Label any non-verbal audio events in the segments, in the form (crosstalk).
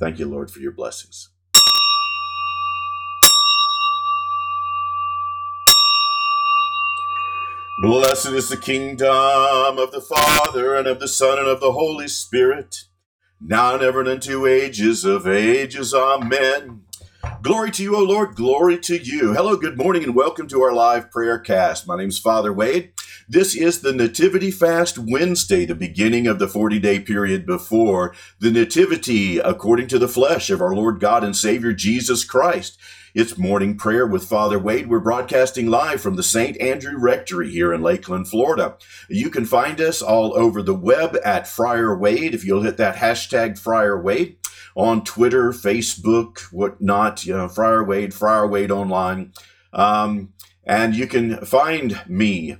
Thank you, Lord, for your blessings. Blessed is the kingdom of the Father and of the Son and of the Holy Spirit, now and ever and unto ages of ages. Amen. Glory to you, O Lord. Glory to you. Hello, good morning, and welcome to our live prayer cast. My name is Father Wade. This is the Nativity Fast Wednesday, the beginning of the 40 day period before the Nativity, according to the flesh of our Lord God and Savior Jesus Christ. It's morning prayer with Father Wade. We're broadcasting live from the St. Andrew Rectory here in Lakeland, Florida. You can find us all over the web at Friar Wade. If you'll hit that hashtag Friar Wade on Twitter, Facebook, whatnot, you know, Friar Wade, Friar Wade online. Um, and you can find me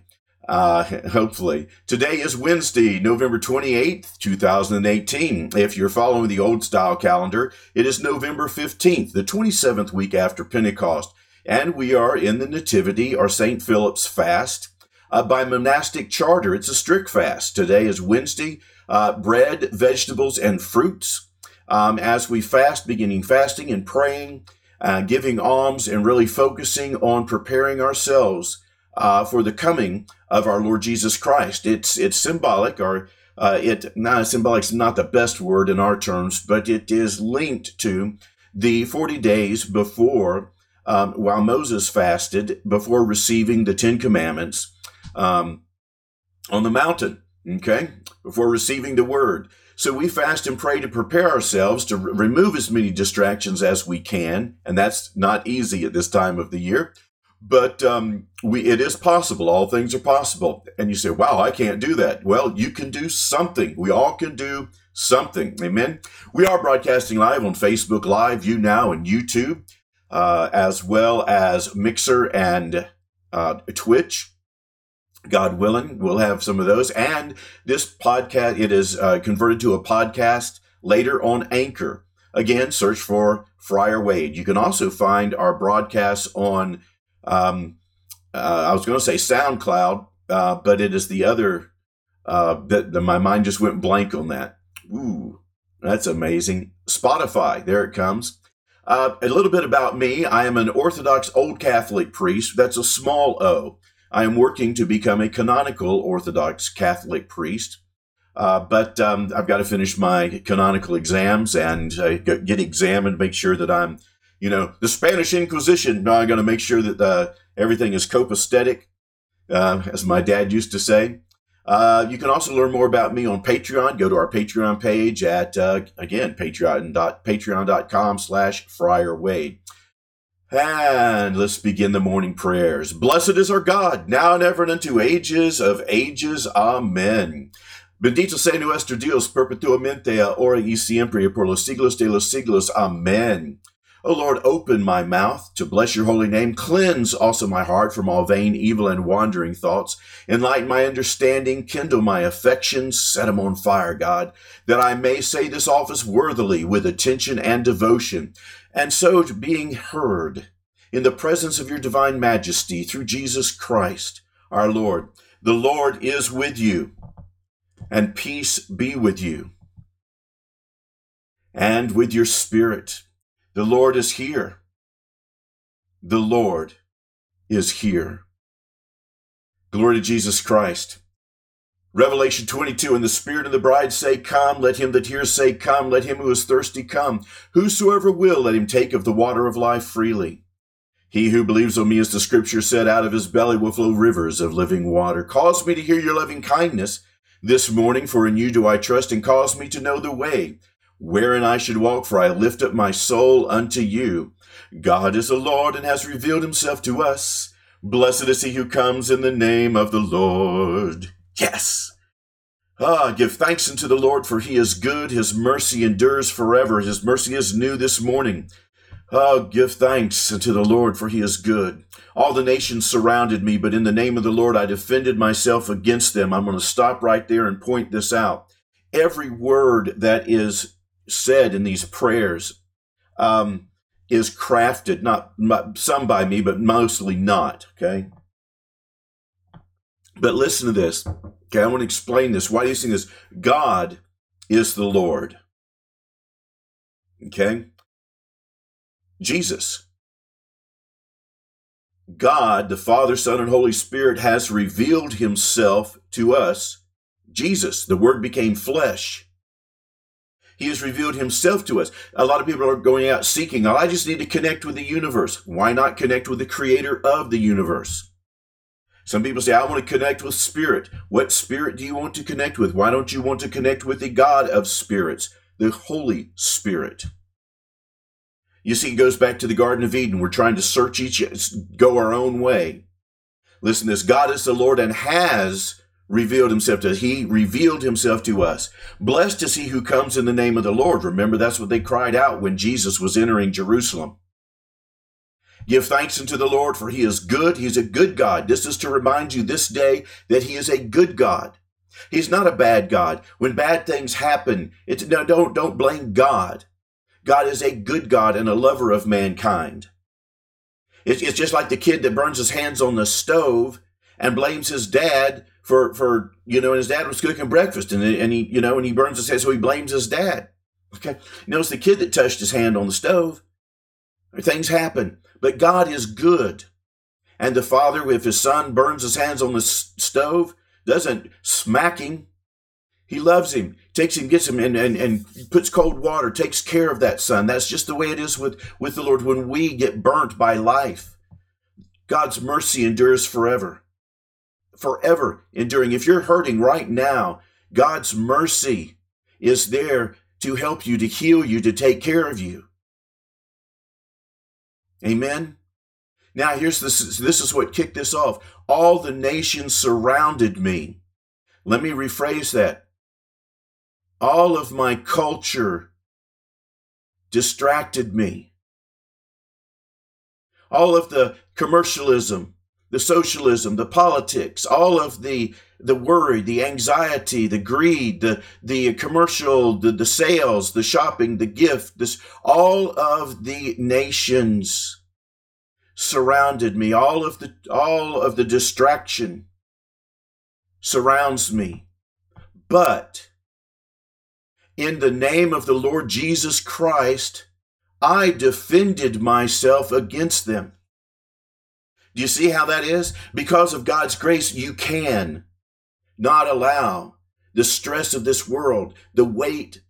uh, hopefully. Today is Wednesday, November 28th, 2018. If you're following the old style calendar, it is November 15th, the 27th week after Pentecost. And we are in the Nativity or St. Philip's fast. Uh, by monastic charter, it's a strict fast. Today is Wednesday. Uh, bread, vegetables, and fruits. Um, as we fast, beginning fasting and praying, uh, giving alms, and really focusing on preparing ourselves uh, for the coming of our Lord Jesus Christ. It's it's symbolic, or uh, it not symbolic is not the best word in our terms, but it is linked to the forty days before, um, while Moses fasted before receiving the Ten Commandments um, on the mountain. Okay, before receiving the word. So we fast and pray to prepare ourselves to remove as many distractions as we can, and that's not easy at this time of the year but um, we it is possible. All things are possible. And you say wow i can't do that. Well you can do something. We all can do something. Amen? We are broadcasting live on facebook live YouNow, and youtube uh, as well as mixer and uh, twitch. God willing we'll have some of those. And this podcast it is uh, converted to a podcast later on anchor. Again search for friar wade. You can also find our broadcasts on um, uh, I was going to say SoundCloud, uh, but it is the other. Uh, that my mind just went blank on that. Ooh, that's amazing. Spotify, there it comes. Uh, a little bit about me. I am an Orthodox Old Catholic priest. That's a small O. I am working to become a canonical Orthodox Catholic priest. Uh, but um, I've got to finish my canonical exams and uh, get examined, make sure that I'm you know, the Spanish Inquisition. Now I'm going to make sure that uh, everything is copacetic, uh, as my dad used to say. Uh, you can also learn more about me on Patreon. Go to our Patreon page at, uh, again, patreon patreon.com slash Friar Wade. And let's begin the morning prayers. Blessed is our God, now and ever and unto ages of ages. Amen. Bendito sea nuestro Dios perpetuamente, ahora y siempre, por los siglos de los siglos. Amen. O Lord, open my mouth to bless your holy name. Cleanse also my heart from all vain, evil, and wandering thoughts. Enlighten my understanding. Kindle my affections. Set them on fire, God, that I may say this office worthily with attention and devotion. And so being heard in the presence of your divine majesty through Jesus Christ, our Lord. The Lord is with you, and peace be with you, and with your spirit. The Lord is here. The Lord is here. Glory to Jesus Christ. Revelation 22, and the Spirit and the bride say, Come. Let him that hears say, Come. Let him who is thirsty come. Whosoever will, let him take of the water of life freely. He who believes on me, as the scripture said, out of his belly will flow rivers of living water. Cause me to hear your loving kindness this morning, for in you do I trust, and cause me to know the way wherein I should walk, for I lift up my soul unto you. God is the Lord and has revealed himself to us. Blessed is he who comes in the name of the Lord. Yes. Ah, give thanks unto the Lord, for he is good. His mercy endures forever. His mercy is new this morning. Ah, give thanks unto the Lord, for he is good. All the nations surrounded me, but in the name of the Lord I defended myself against them. I'm going to stop right there and point this out. Every word that is said in these prayers um, is crafted, not, some by me, but mostly not. Okay. But listen to this. Okay, I want to explain this. Why do you sing this? God is the Lord. Okay? Jesus. God, the Father, Son, and Holy Spirit has revealed himself to us. Jesus, the Word became flesh. He has revealed himself to us. A lot of people are going out seeking, oh, I just need to connect with the universe. Why not connect with the creator of the universe? Some people say, I want to connect with spirit. What spirit do you want to connect with? Why don't you want to connect with the God of spirits, the Holy Spirit? You see, it goes back to the Garden of Eden. We're trying to search each, go our own way. Listen this God is the Lord and has revealed himself to us. He revealed himself to us. Blessed is he who comes in the name of the Lord. Remember, that's what they cried out when Jesus was entering Jerusalem. Give thanks unto the Lord, for he is good. He's a good God. This is to remind you this day that he is a good God. He's not a bad God. When bad things happen, it's no, don't, don't blame God. God is a good God and a lover of mankind. It's, it's just like the kid that burns his hands on the stove and blames his dad for, for, you know, and his dad was cooking breakfast and, and he, you know, and he burns his hand, so he blames his dad. Okay. You know, it's the kid that touched his hand on the stove. Things happen, but God is good. And the father, if his son burns his hands on the stove, doesn't smack him. He loves him, takes him, gets him, and, and, and puts cold water, takes care of that son. That's just the way it is with, with the Lord when we get burnt by life. God's mercy endures forever. Forever enduring. If you're hurting right now, God's mercy is there to help you, to heal you, to take care of you. Amen. Now here's this this is what kicked this off. All the nations surrounded me. Let me rephrase that all of my culture distracted me. All of the commercialism, the socialism, the politics, all of the the worry, the anxiety, the greed, the the commercial, the, the sales, the shopping, the gift, this all of the nations surrounded me. All of the all of the distraction surrounds me. But in the name of the Lord Jesus Christ, I defended myself against them. You see how that is? Because of God's grace, you can not allow the stress of this world, the weight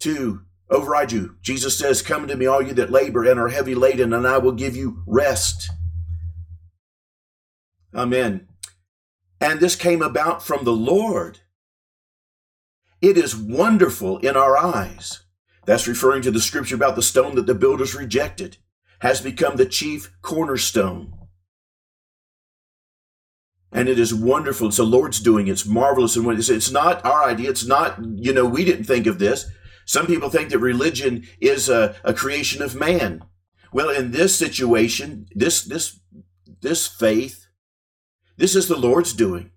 to override you. Jesus says, Come to me, all you that labor and are heavy laden, and I will give you rest. Amen. And this came about from the Lord. It is wonderful in our eyes. That's referring to the scripture about the stone that the builders rejected, has become the chief cornerstone. And it is wonderful. It's the Lord's doing. It's marvelous. And it's, it's not our idea. It's not, you know, we didn't think of this. Some people think that religion is a, a creation of man. Well, in this situation, this, this, this faith, this is the Lord's doing.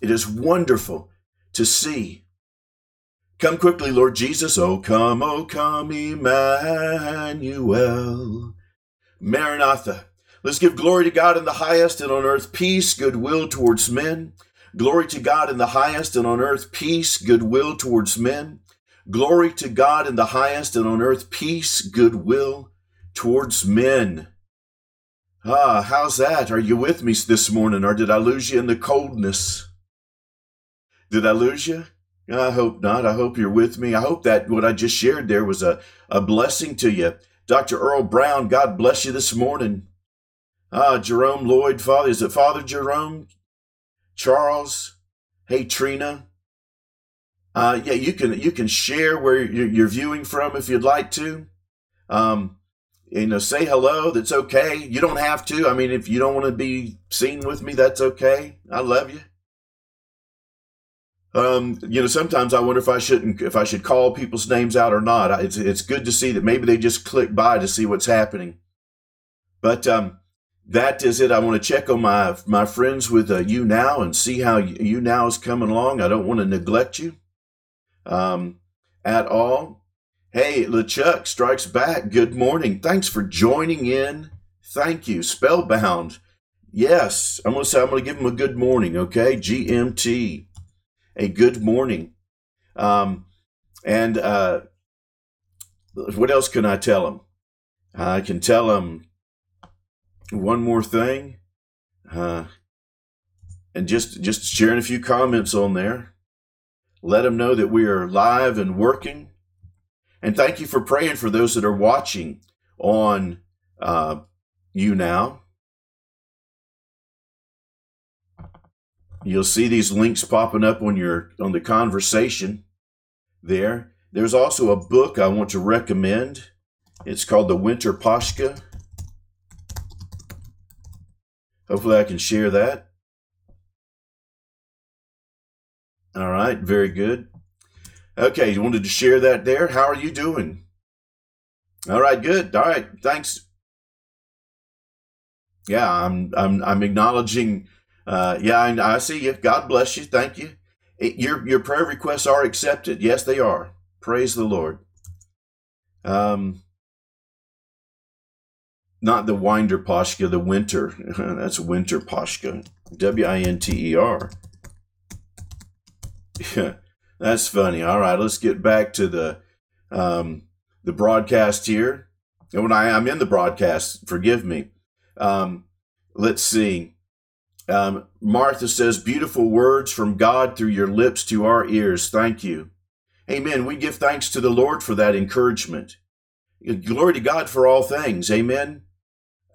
It is wonderful to see. Come quickly, Lord Jesus. Oh, come, oh, come, Emmanuel. Maranatha. Let's give glory to God in the highest and on earth peace, goodwill towards men. Glory to God in the highest and on earth peace, goodwill towards men. Glory to God in the highest and on earth peace, goodwill towards men. Ah, how's that? Are you with me this morning or did I lose you in the coldness? Did I lose you? I hope not. I hope you're with me. I hope that what I just shared there was a, a blessing to you. Dr. Earl Brown, God bless you this morning. Ah, Jerome Lloyd, Father, is it Father Jerome? Charles? Hey, Trina. Uh, yeah, you can you can share where you're, you're viewing from if you'd like to. Um, you know, say hello. That's okay. You don't have to. I mean, if you don't want to be seen with me, that's okay. I love you. Um, you know, sometimes I wonder if I shouldn't, if I should call people's names out or not. It's it's good to see that maybe they just click by to see what's happening. But um, that is it. I want to check on my my friends with uh, YouNow and see how YouNow is coming along. I don't want to neglect you um, at all. Hey, LeChuck strikes back. Good morning. Thanks for joining in. Thank you. Spellbound. Yes, I'm to say I'm to give him a good morning. Okay, GMT a good morning. Um, And uh, what else can I tell them? I can tell them one more thing, uh, and just just sharing a few comments on there. Let them know that we are live and working. And thank you for praying for those that are watching on uh, YouNow. You'll see these links popping up on your on the conversation there. There's also a book I want to recommend. It's called The Winter Pascha. Hopefully I can share that. All right, very good. Okay, you wanted to share that there. How are you doing? All right, good. All right, thanks. Yeah, I'm I'm I'm acknowledging uh, yeah, I, I, see you. God bless you. Thank you. It, your your prayer requests are accepted. Yes, they are. Praise the Lord. Um, not the winder poshka, the winter. (laughs) That's winter Pascha. W I N T E R. Yeah, (laughs) that's funny. All right, let's get back to the um, the broadcast here. And when I, I'm in the broadcast, forgive me. Um, let's see. Um, Martha says, Beautiful words from God through your lips to our ears. Thank you. Amen. We give thanks to the Lord for that encouragement. Glory to God for all things. Amen.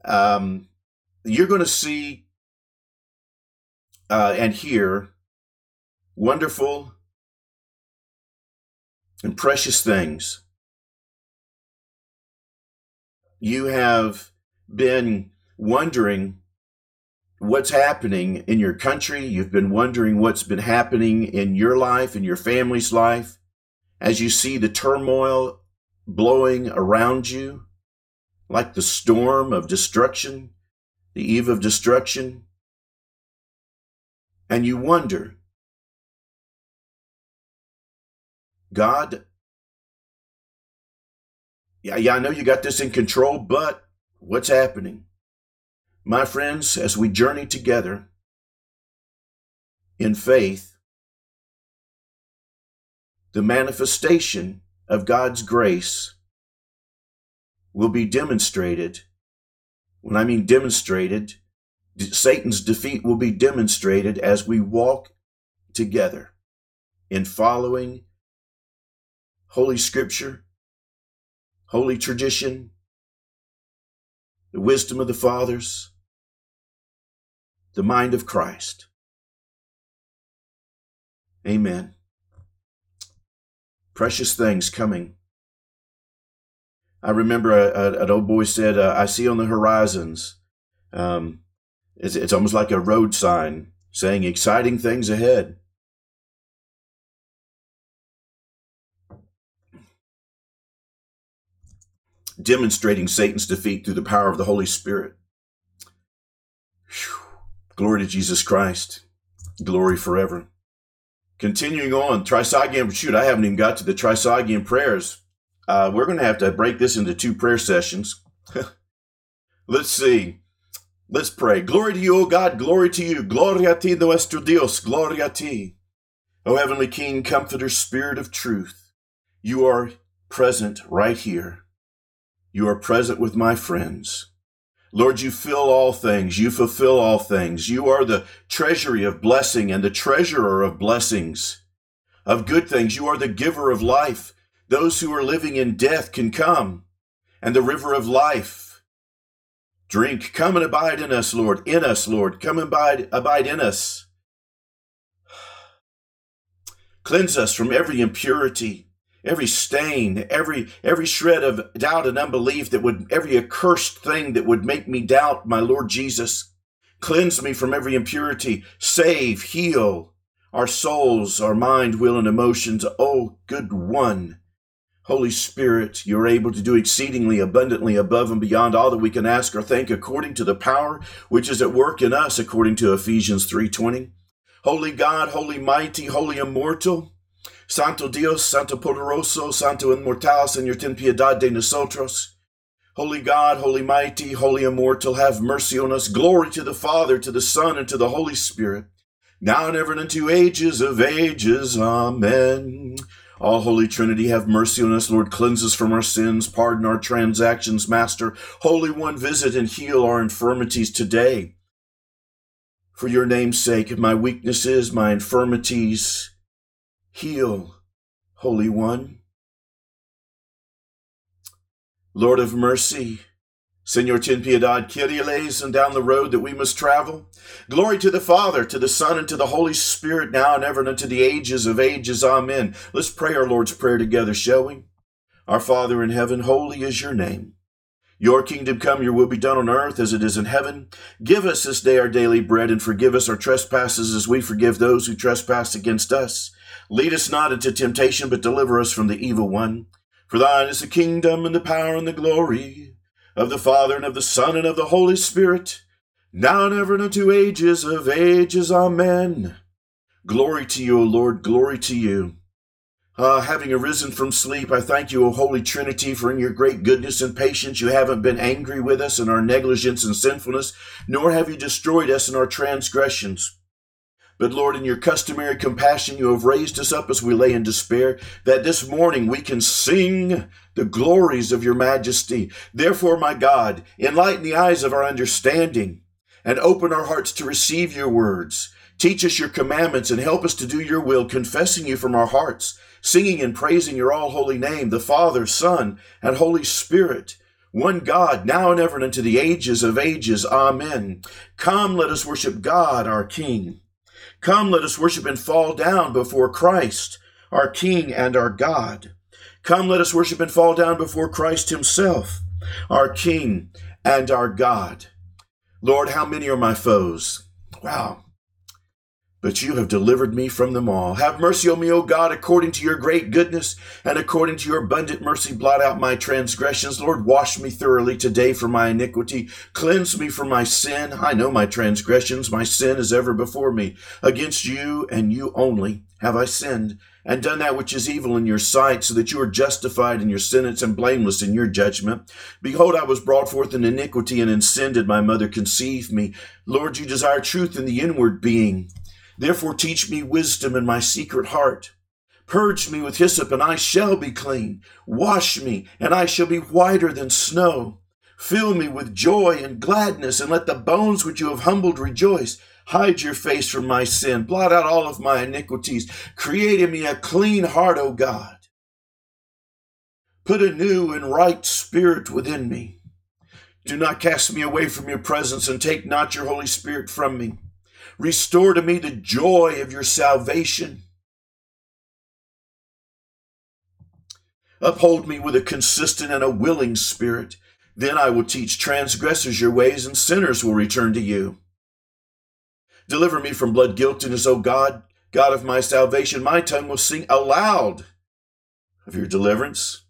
Um, you're going to see uh, and hear wonderful and precious things. You have been wondering what's happening in your country. You've been wondering what's been happening in your life, in your family's life, as you see the turmoil blowing around you, like the storm of destruction, the eve of destruction. And you wonder, God, yeah, yeah, I know you got this in control, but what's happening? My friends, as we journey together in faith, the manifestation of God's grace will be demonstrated. When I mean demonstrated, Satan's defeat will be demonstrated as we walk together in following Holy Scripture, Holy Tradition, the wisdom of the fathers, the mind of Christ. Amen. Precious things coming. I remember a, a, an old boy said, uh, I see on the horizons, um, it's, it's almost like a road sign saying exciting things ahead. Demonstrating Satan's defeat through the power of the Holy Spirit. Whew. Glory to Jesus Christ. Glory forever. Continuing on, Trisagion, shoot, I haven't even got to the Trisagion prayers. Uh, we're going to have to break this into two prayer sessions. (laughs) Let's see. Let's pray. Glory to you, O God. Glory to you. Gloria ti, nuestro Dios. Gloria ti. O Heavenly King, Comforter, Spirit of truth, you are present right here. You are present with my friends. Lord, you fill all things. You fulfill all things. You are the treasury of blessing and the treasurer of blessings, of good things. You are the giver of life. Those who are living in death can come and the river of life drink. Come and abide in us, Lord. In us, Lord. Come and abide, abide in us. (sighs) Cleanse us from every impurity every stain, every every shred of doubt and unbelief that would every accursed thing that would make me doubt my Lord Jesus. Cleanse me from every impurity. Save, heal our souls, our mind, will, and emotions. Oh, good one. Holy Spirit, you're able to do exceedingly abundantly above and beyond all that we can ask or think according to the power which is at work in us according to Ephesians 3:20. Holy God, holy mighty, holy immortal, Santo Dios, Santo Poderoso, Santo Inmortal, Señor ten piedad de nosotros. Holy God, Holy Mighty, Holy Immortal, have mercy on us. Glory to the Father, to the Son, and to the Holy Spirit, now and ever and into ages of ages. Amen. All Holy Trinity, have mercy on us. Lord, cleanse us from our sins, pardon our transactions, Master. Holy One, visit and heal our infirmities today. For your name's sake, my weaknesses, my infirmities, heal, Holy One. Lord of mercy, Senor ten piedad, Kyrie eleison down the road that we must travel. Glory to the Father, to the Son, and to the Holy Spirit, now and ever, and unto the ages of ages. Amen. Let's pray our Lord's Prayer together, shall we? Our Father in heaven, holy is your name. Your kingdom come, your will be done on earth as it is in heaven. Give us this day our daily bread, and forgive us our trespasses as we forgive those who trespass against us. Lead us not into temptation, but deliver us from the evil one. For thine is the kingdom, and the power, and the glory of the Father, and of the Son, and of the Holy Spirit, now and ever, and unto ages of ages. Amen. Glory to you, O Lord, glory to you. Uh, having arisen from sleep, I thank you, O Holy Trinity, for in your great goodness and patience you haven't been angry with us in our negligence and sinfulness, nor have you destroyed us in our transgressions. But Lord, in your customary compassion, you have raised us up as we lay in despair, that this morning we can sing the glories of your majesty. Therefore, my God, enlighten the eyes of our understanding and open our hearts to receive your words. Teach us your commandments and help us to do your will, confessing you from our hearts, singing and praising your all holy name, the Father, Son, and Holy Spirit one God, now and ever, and unto the ages of ages. Amen. Come, let us worship God, our King. Come, let us worship and fall down before Christ, our King and our God. Come, let us worship and fall down before Christ Himself, our King and our God. Lord, how many are my foes? Wow but you have delivered me from them all. Have mercy on me, O God, according to your great goodness and according to your abundant mercy. Blot out my transgressions. Lord, wash me thoroughly today for my iniquity. Cleanse me from my sin. I know my transgressions. My sin is ever before me. Against you and you only have I sinned and done that which is evil in your sight, so that you are justified in your sentence and blameless in your judgment. Behold, I was brought forth in iniquity, and in sin did my mother conceive me. Lord, you desire truth in the inward being Therefore teach me wisdom in my secret heart. Purge me with hyssop, and I shall be clean. Wash me, and I shall be whiter than snow. Fill me with joy and gladness, and let the bones which you have humbled rejoice. Hide your face from my sin. Blot out all of my iniquities. Create in me a clean heart, O God. Put a new and right spirit within me. Do not cast me away from your presence, and take not your Holy Spirit from me. Restore to me the joy of your salvation. Uphold me with a consistent and a willing spirit. Then I will teach transgressors your ways, and sinners will return to you. Deliver me from blood guiltiness, O God, God of my salvation. My tongue will sing aloud of your deliverance.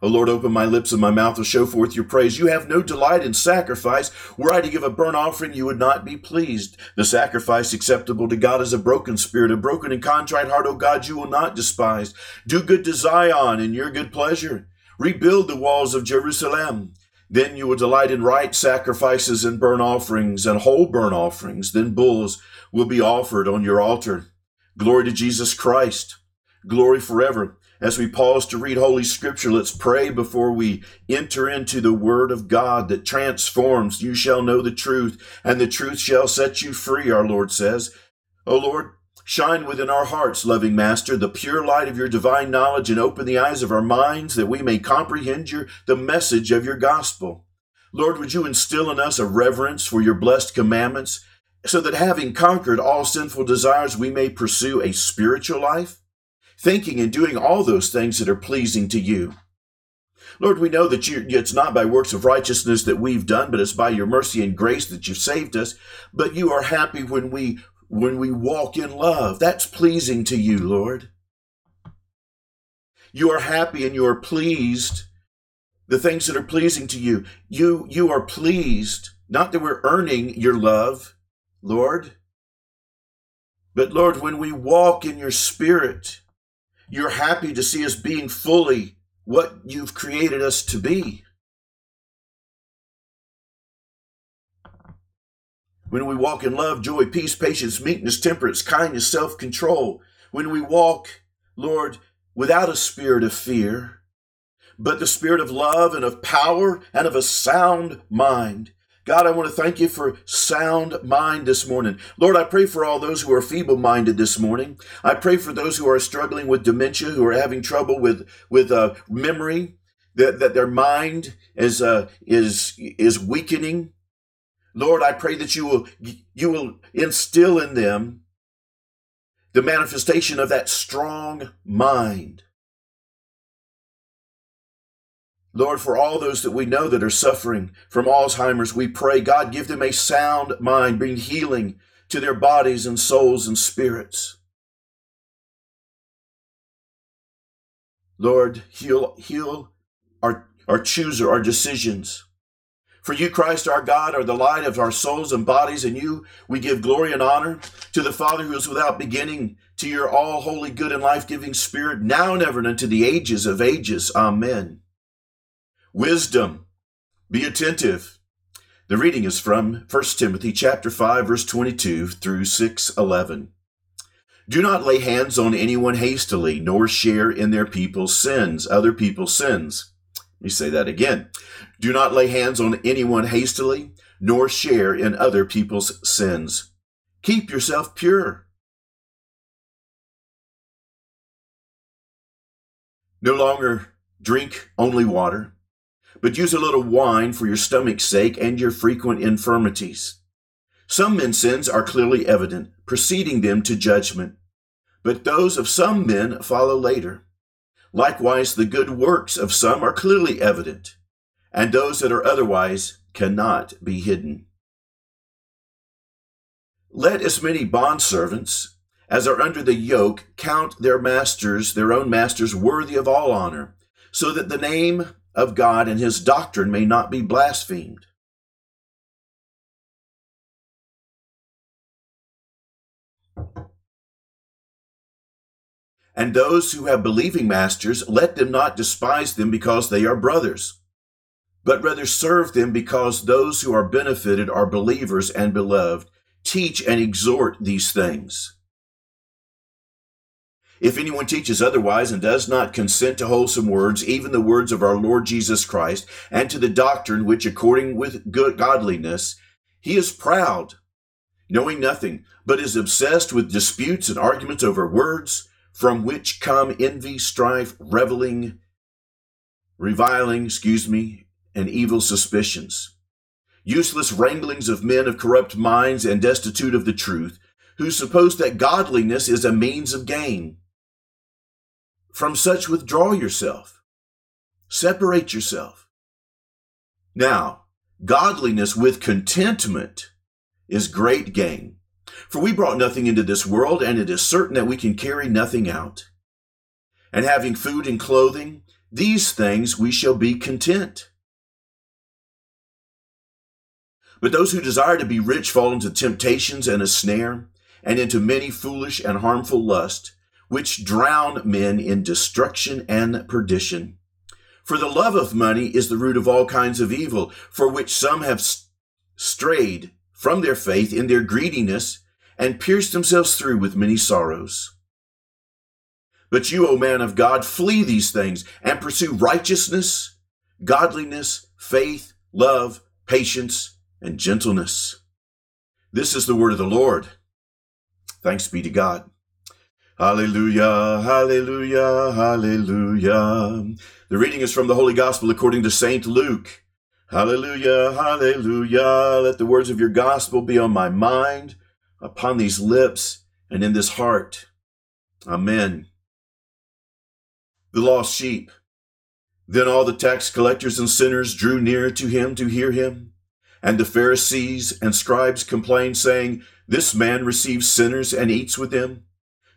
O Lord, open my lips and my mouth will show forth your praise. You have no delight in sacrifice. Were I to give a burnt offering, you would not be pleased. The sacrifice acceptable to God is a broken spirit, a broken and contrite heart, O God, you will not despise. Do good to Zion in your good pleasure. Rebuild the walls of Jerusalem. Then you will delight in right sacrifices and burnt offerings and whole burnt offerings. Then bulls will be offered on your altar. Glory to Jesus Christ. Glory forever. As we pause to read Holy Scripture, let's pray before we enter into the Word of God that transforms. You shall know the truth, and the truth shall set you free, our Lord says. O Lord, shine within our hearts, loving Master, the pure light of your divine knowledge, and open the eyes of our minds that we may comprehend your, the message of your gospel. Lord, would you instill in us a reverence for your blessed commandments, so that having conquered all sinful desires, we may pursue a spiritual life? Thinking and doing all those things that are pleasing to you. Lord, we know that you, it's not by works of righteousness that we've done, but it's by your mercy and grace that you've saved us. But you are happy when we, when we walk in love. That's pleasing to you, Lord. You are happy and you are pleased. The things that are pleasing to you, you, you are pleased. Not that we're earning your love, Lord, but Lord, when we walk in your spirit, you're happy to see us being fully what you've created us to be. When we walk in love, joy, peace, patience, meekness, temperance, kindness, self control, when we walk, Lord, without a spirit of fear, but the spirit of love and of power and of a sound mind. God, I want to thank you for sound mind this morning. Lord, I pray for all those who are feeble minded this morning. I pray for those who are struggling with dementia, who are having trouble with, with uh, memory, that, that their mind is, uh, is, is weakening. Lord, I pray that you will, you will instill in them the manifestation of that strong mind. Lord, for all those that we know that are suffering from Alzheimer's, we pray, God, give them a sound mind, bring healing to their bodies and souls and spirits. Lord, heal, heal our, our chooser, our decisions. For you, Christ our God, are the light of our souls and bodies, and you we give glory and honor to the Father who is without beginning, to your all holy, good, and life giving Spirit, now and ever, and unto the ages of ages. Amen. Wisdom, be attentive. The reading is from 1 Timothy chapter 5, verse 22 through 6 11. Do not lay hands on anyone hastily, nor share in their people's sins, other people's sins. Let me say that again. Do not lay hands on anyone hastily, nor share in other people's sins. Keep yourself pure. No longer drink only water, but use a little wine for your stomach's sake and your frequent infirmities. Some men's sins are clearly evident, preceding them to judgment, but those of some men follow later. Likewise, the good works of some are clearly evident, and those that are otherwise cannot be hidden. Let as many bondservants as are under the yoke count their masters, their own masters, worthy of all honor, so that the name of God and his doctrine may not be blasphemed. And those who have believing masters, let them not despise them because they are brothers, but rather serve them because those who are benefited are believers and beloved. Teach and exhort these things. If anyone teaches otherwise and does not consent to wholesome words, even the words of our Lord Jesus Christ, and to the doctrine which according with good godliness, he is proud, knowing nothing, but is obsessed with disputes and arguments over words, from which come envy, strife, reveling, reviling, excuse me, and evil suspicions. Useless wranglings of men of corrupt minds and destitute of the truth, who suppose that godliness is a means of gain. From such withdraw yourself. Separate yourself. Now, godliness with contentment is great gain. For we brought nothing into this world, and it is certain that we can carry nothing out. And having food and clothing, these things we shall be content. But those who desire to be rich fall into temptations and a snare, and into many foolish and harmful lusts, which drown men in destruction and perdition. For the love of money is the root of all kinds of evil, for which some have strayed from their faith in their greediness and pierced themselves through with many sorrows. But you, O man of God, flee these things and pursue righteousness, godliness, faith, love, patience, and gentleness. This is the word of the Lord. Thanks be to God. Hallelujah, hallelujah, hallelujah. The reading is from the Holy Gospel according to St. Luke. Hallelujah, hallelujah. Let the words of your gospel be on my mind upon these lips and in this heart. Amen. The lost sheep. Then all the tax collectors and sinners drew near to him to hear him. And the Pharisees and scribes complained, saying, This man receives sinners and eats with them.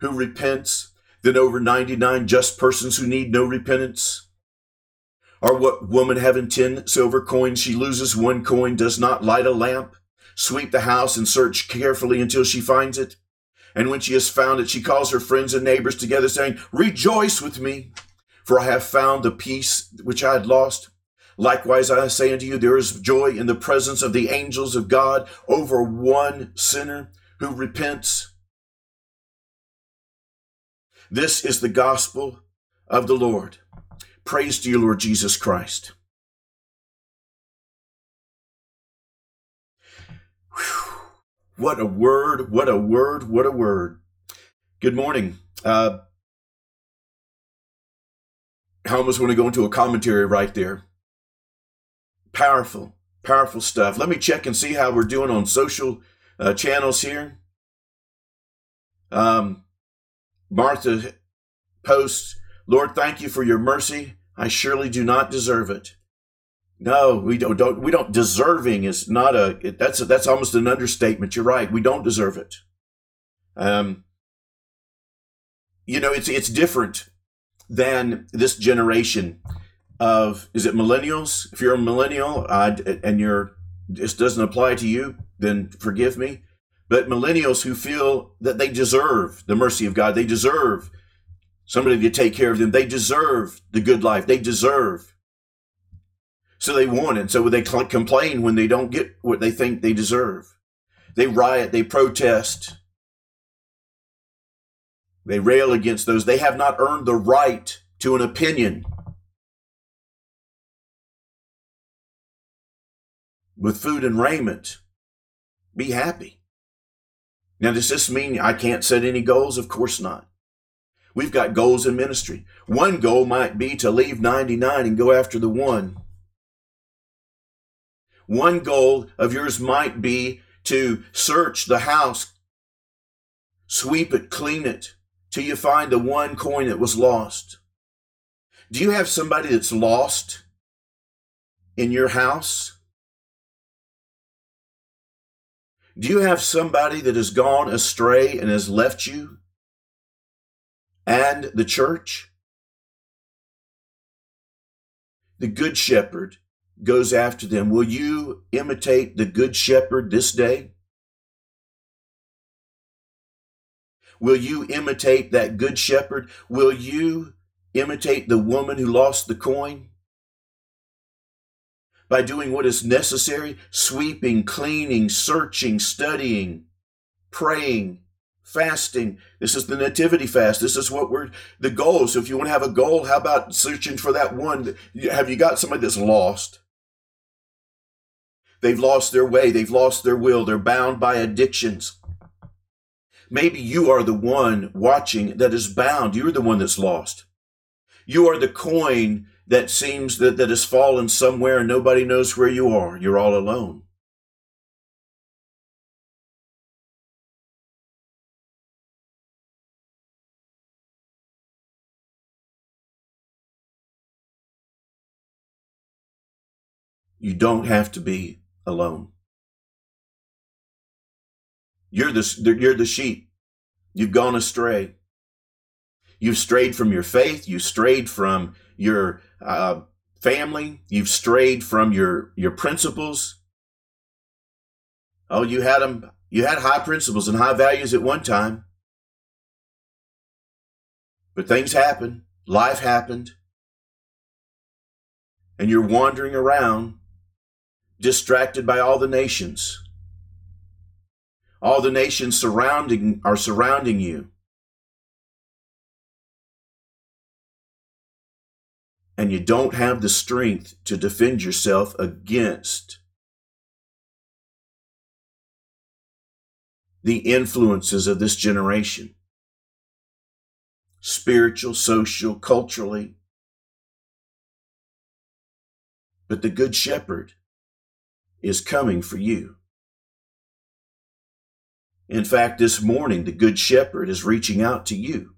who repents than over 99 just persons who need no repentance? Or what woman having 10 silver coins, she loses one coin, does not light a lamp, sweep the house and search carefully until she finds it? And when she has found it, she calls her friends and neighbors together saying, rejoice with me, for I have found the peace which I had lost. Likewise, I say unto you, there is joy in the presence of the angels of God over one sinner who repents. This is the gospel of the Lord. Praise to you, Lord Jesus Christ. Whew. What a word, what a word, what a word. Good morning. Uh, I almost want to go into a commentary right there. Powerful, powerful stuff. Let me check and see how we're doing on social uh, channels here. Um, Martha posts, Lord, thank you for your mercy. I surely do not deserve it. No, we don't, don't we don't deserving is not a that's a, that's almost an understatement. You're right. We don't deserve it. Um you know, it's it's different than this generation of is it millennials? If you're a millennial and you're this doesn't apply to you, then forgive me but millennials who feel that they deserve the mercy of God, they deserve somebody to take care of them, they deserve the good life, they deserve. So they want it. So they complain when they don't get what they think they deserve. They riot, they protest, they rail against those. They have not earned the right to an opinion. With food and raiment, be happy. Now, does this mean I can't set any goals? Of course not. We've got goals in ministry. One goal might be to leave 99 and go after the one. One goal of yours might be to search the house, sweep it, clean it, till you find the one coin that was lost. Do you have somebody that's lost in your house? Do you have somebody that has gone astray and has left you and the church? The Good Shepherd goes after them. Will you imitate the Good Shepherd this day? Will you imitate that Good Shepherd? Will you imitate the woman who lost the coin? By doing what is necessary sweeping, cleaning, searching, studying, praying, fasting. This is the nativity fast. This is what we're the goal. So if you want to have a goal, how about searching for that one? Have you got somebody that's lost? They've lost their way. They've lost their will. They're bound by addictions. Maybe you are the one watching that is bound. You're the one that's lost. You are the coin that seems that, that has fallen somewhere and nobody knows where you are. You're all alone. You don't have to be alone. You're the, you're the sheep. You've gone astray. You've strayed from your faith. You've strayed from your uh, family. You've strayed from your your principles. Oh, you had them. You had high principles and high values at one time, but things happened. Life happened, and you're wandering around, distracted by all the nations. All the nations surrounding are surrounding you. And you don't have the strength to defend yourself against the influences of this generation spiritual, social, culturally. But the Good Shepherd is coming for you. In fact, this morning, the Good Shepherd is reaching out to you,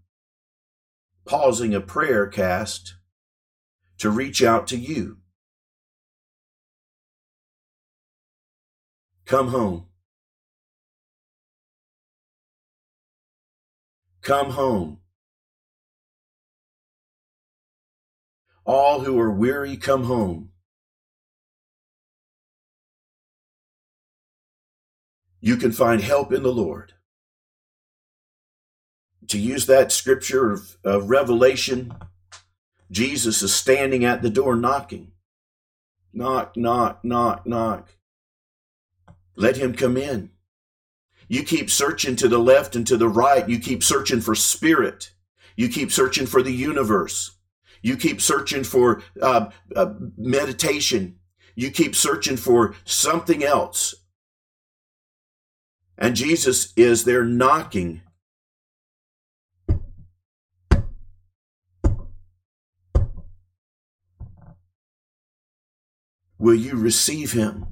pausing a prayer cast to reach out to you. Come home. Come home. All who are weary, come home. You can find help in the Lord. To use that scripture of, of Revelation, Jesus is standing at the door knocking. Knock, knock, knock, knock. Let him come in. You keep searching to the left and to the right. You keep searching for spirit. You keep searching for the universe. You keep searching for uh, uh, meditation. You keep searching for something else. And Jesus is there knocking. Will you receive him?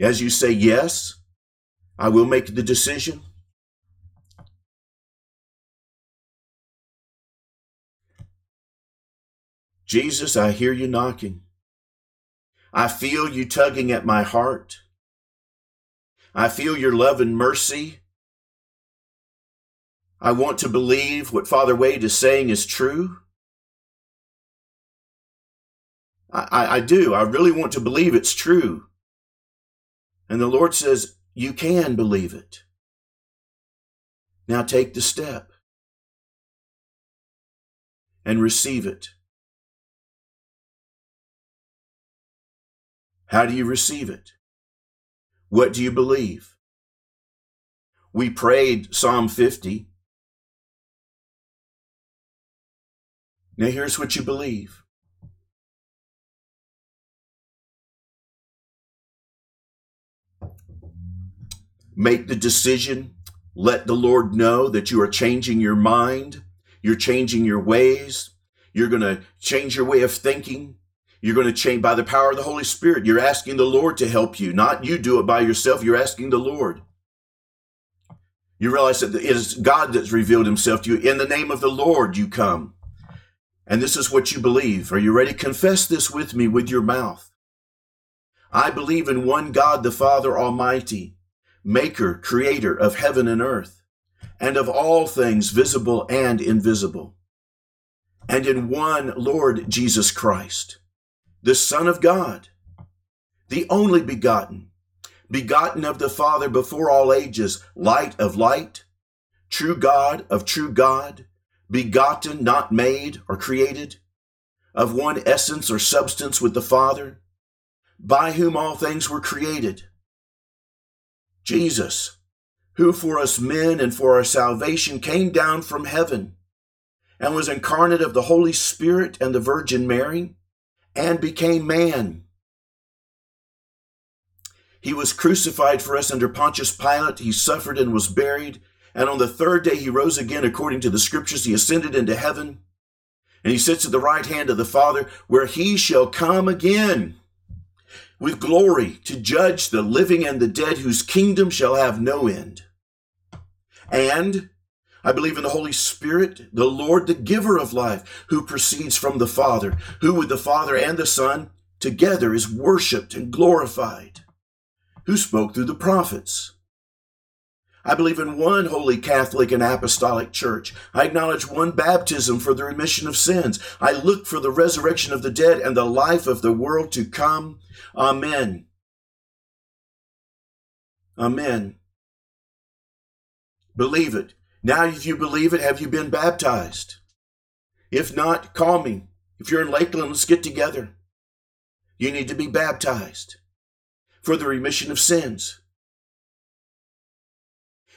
As you say, Yes, I will make the decision. Jesus, I hear you knocking. I feel you tugging at my heart. I feel your love and mercy. I want to believe what Father Wade is saying is true. I, I, do. I really want to believe it's true. And the Lord says, You can believe it. Now take the step and receive it. How do you receive it? What do you believe? We prayed Psalm 50. Now here's what you believe. Make the decision. Let the Lord know that you are changing your mind. You're changing your ways. You're going to change your way of thinking. You're going to change by the power of the Holy Spirit. You're asking the Lord to help you, not you do it by yourself. You're asking the Lord. You realize that it is God that's revealed himself to you. In the name of the Lord, you come. And this is what you believe. Are you ready? Confess this with me with your mouth. I believe in one God, the Father Almighty, maker, creator of heaven and earth, and of all things visible and invisible, and in one Lord Jesus Christ, the Son of God, the only begotten, begotten of the Father before all ages, light of light, true God of true God, begotten, not made or created, of one essence or substance with the Father, by whom all things were created Jesus, who for us men and for our salvation came down from heaven and was incarnate of the Holy Spirit and the Virgin Mary and became man. He was crucified for us under Pontius Pilate. He suffered and was buried. And on the third day, he rose again according to the scriptures. He ascended into heaven. And he sits at the right hand of the Father, where he shall come again with glory to judge the living and the dead, whose kingdom shall have no end. And I believe in the Holy Spirit, the Lord, the giver of life, who proceeds from the Father, who with the Father and the Son together is worshiped and glorified, who spoke through the prophets. I believe in one holy Catholic and apostolic church. I acknowledge one baptism for the remission of sins. I look for the resurrection of the dead and the life of the world to come. Amen. Amen. Believe it. Now, if you believe it, have you been baptized? If not, call me. If you're in Lakeland, let's get together. You need to be baptized for the remission of sins.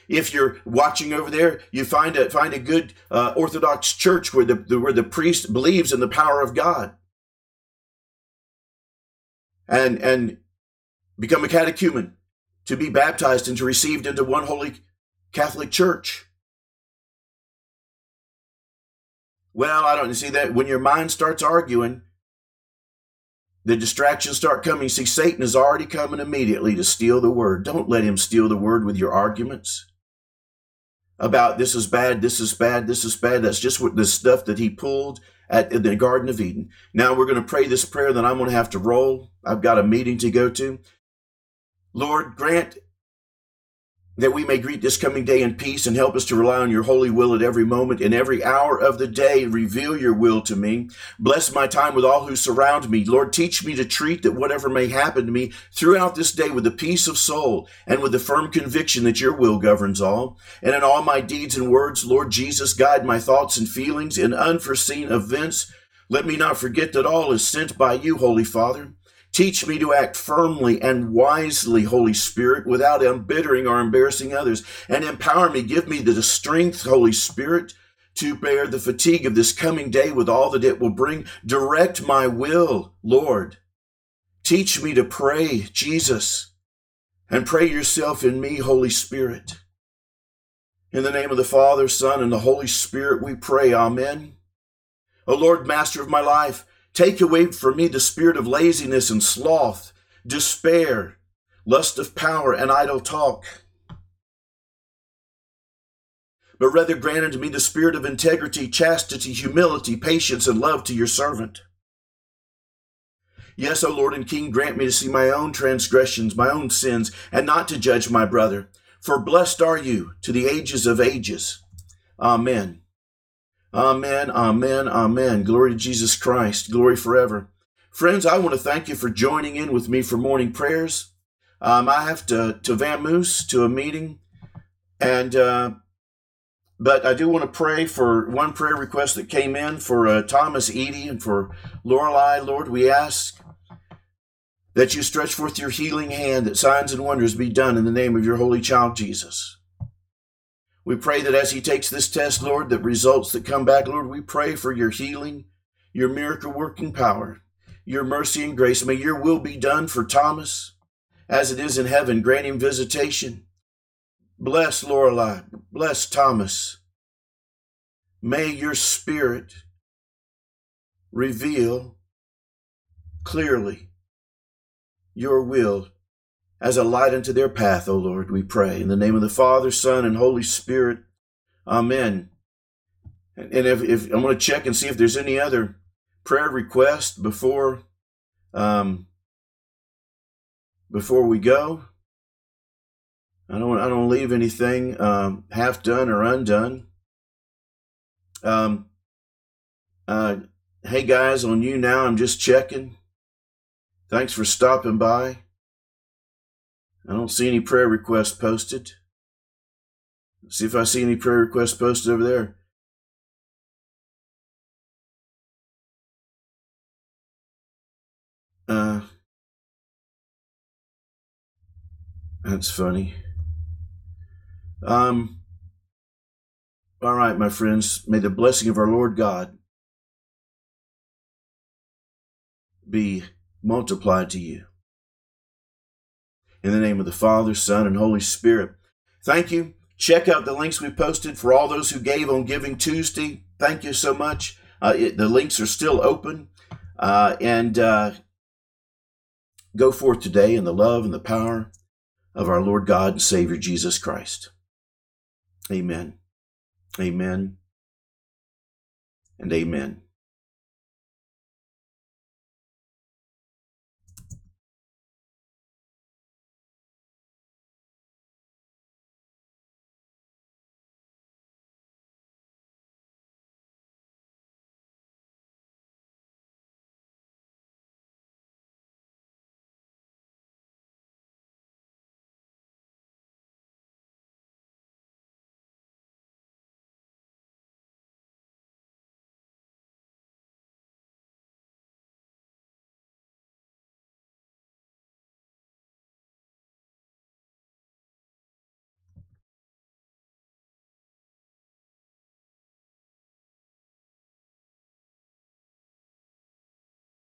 If you're watching over there, you find a find a good uh, Orthodox church where the, the where the priest believes in the power of God, and and become a catechumen to be baptized and to received into one holy Catholic Church. Well, I don't see that when your mind starts arguing, the distractions start coming. See, Satan is already coming immediately to steal the word. Don't let him steal the word with your arguments about this is bad, this is bad, this is bad. That's just what the stuff that he pulled at the Garden of Eden. Now we're going to pray this prayer that I'm going to have to roll. I've got a meeting to go to. Lord, grant that we may greet this coming day in peace and help us to rely on your holy will at every moment in every hour of the day. Reveal your will to me. Bless my time with all who surround me. Lord, teach me to treat that whatever may happen to me throughout this day with the peace of soul and with the firm conviction that your will governs all. And in all my deeds and words, Lord Jesus, guide my thoughts and feelings in unforeseen events. Let me not forget that all is sent by you, Holy Father. Teach me to act firmly and wisely, Holy Spirit, without embittering or embarrassing others. And empower me, give me the strength, Holy Spirit, to bear the fatigue of this coming day with all that it will bring. Direct my will, Lord. Teach me to pray, Jesus, and pray yourself in me, Holy Spirit. In the name of the Father, Son, and the Holy Spirit, we pray. Amen. O Lord, Master of my life, Take away from me the spirit of laziness and sloth, despair, lust of power, and idle talk. But rather grant unto me the spirit of integrity, chastity, humility, patience, and love to your servant. Yes, O Lord and King, grant me to see my own transgressions, my own sins, and not to judge my brother. For blessed are you to the ages of ages. Amen. Amen, amen, amen. Glory to Jesus Christ. Glory forever. Friends, I want to thank you for joining in with me for morning prayers. Um, I have to to Vamoose to a meeting, and uh, but I do want to pray for one prayer request that came in for uh, Thomas Edie and for Lorelei. Lord, we ask that you stretch forth your healing hand, that signs and wonders be done in the name of your holy child Jesus. We pray that as he takes this test, Lord, the results that come back, Lord, we pray for your healing, your miracle working power, your mercy and grace. May your will be done for Thomas as it is in heaven. Grant him visitation. Bless Lorelei. Bless Thomas. May your spirit reveal clearly your will as a light unto their path, O Lord, we pray. In the name of the Father, Son, and Holy Spirit. Amen. And if, if I'm going to check and see if there's any other prayer request before um, before we go. I don't I don't leave anything um, half done or undone. Um, uh, hey guys, on YouNow. I'm just checking. Thanks for stopping by. I don't see any prayer requests posted. Let's see if I see any prayer requests posted over there. Uh, that's funny. Um, all right, my friends, may the blessing of our Lord God be multiplied to you in the name of the Father, Son, and Holy Spirit. Thank you. Check out the links we posted for all those who gave on Giving Tuesday. Thank you so much. Uh, it, the links are still open. Uh, and uh, go forth today in the love and the power of our Lord God and Savior Jesus Christ. Amen. Amen. And amen.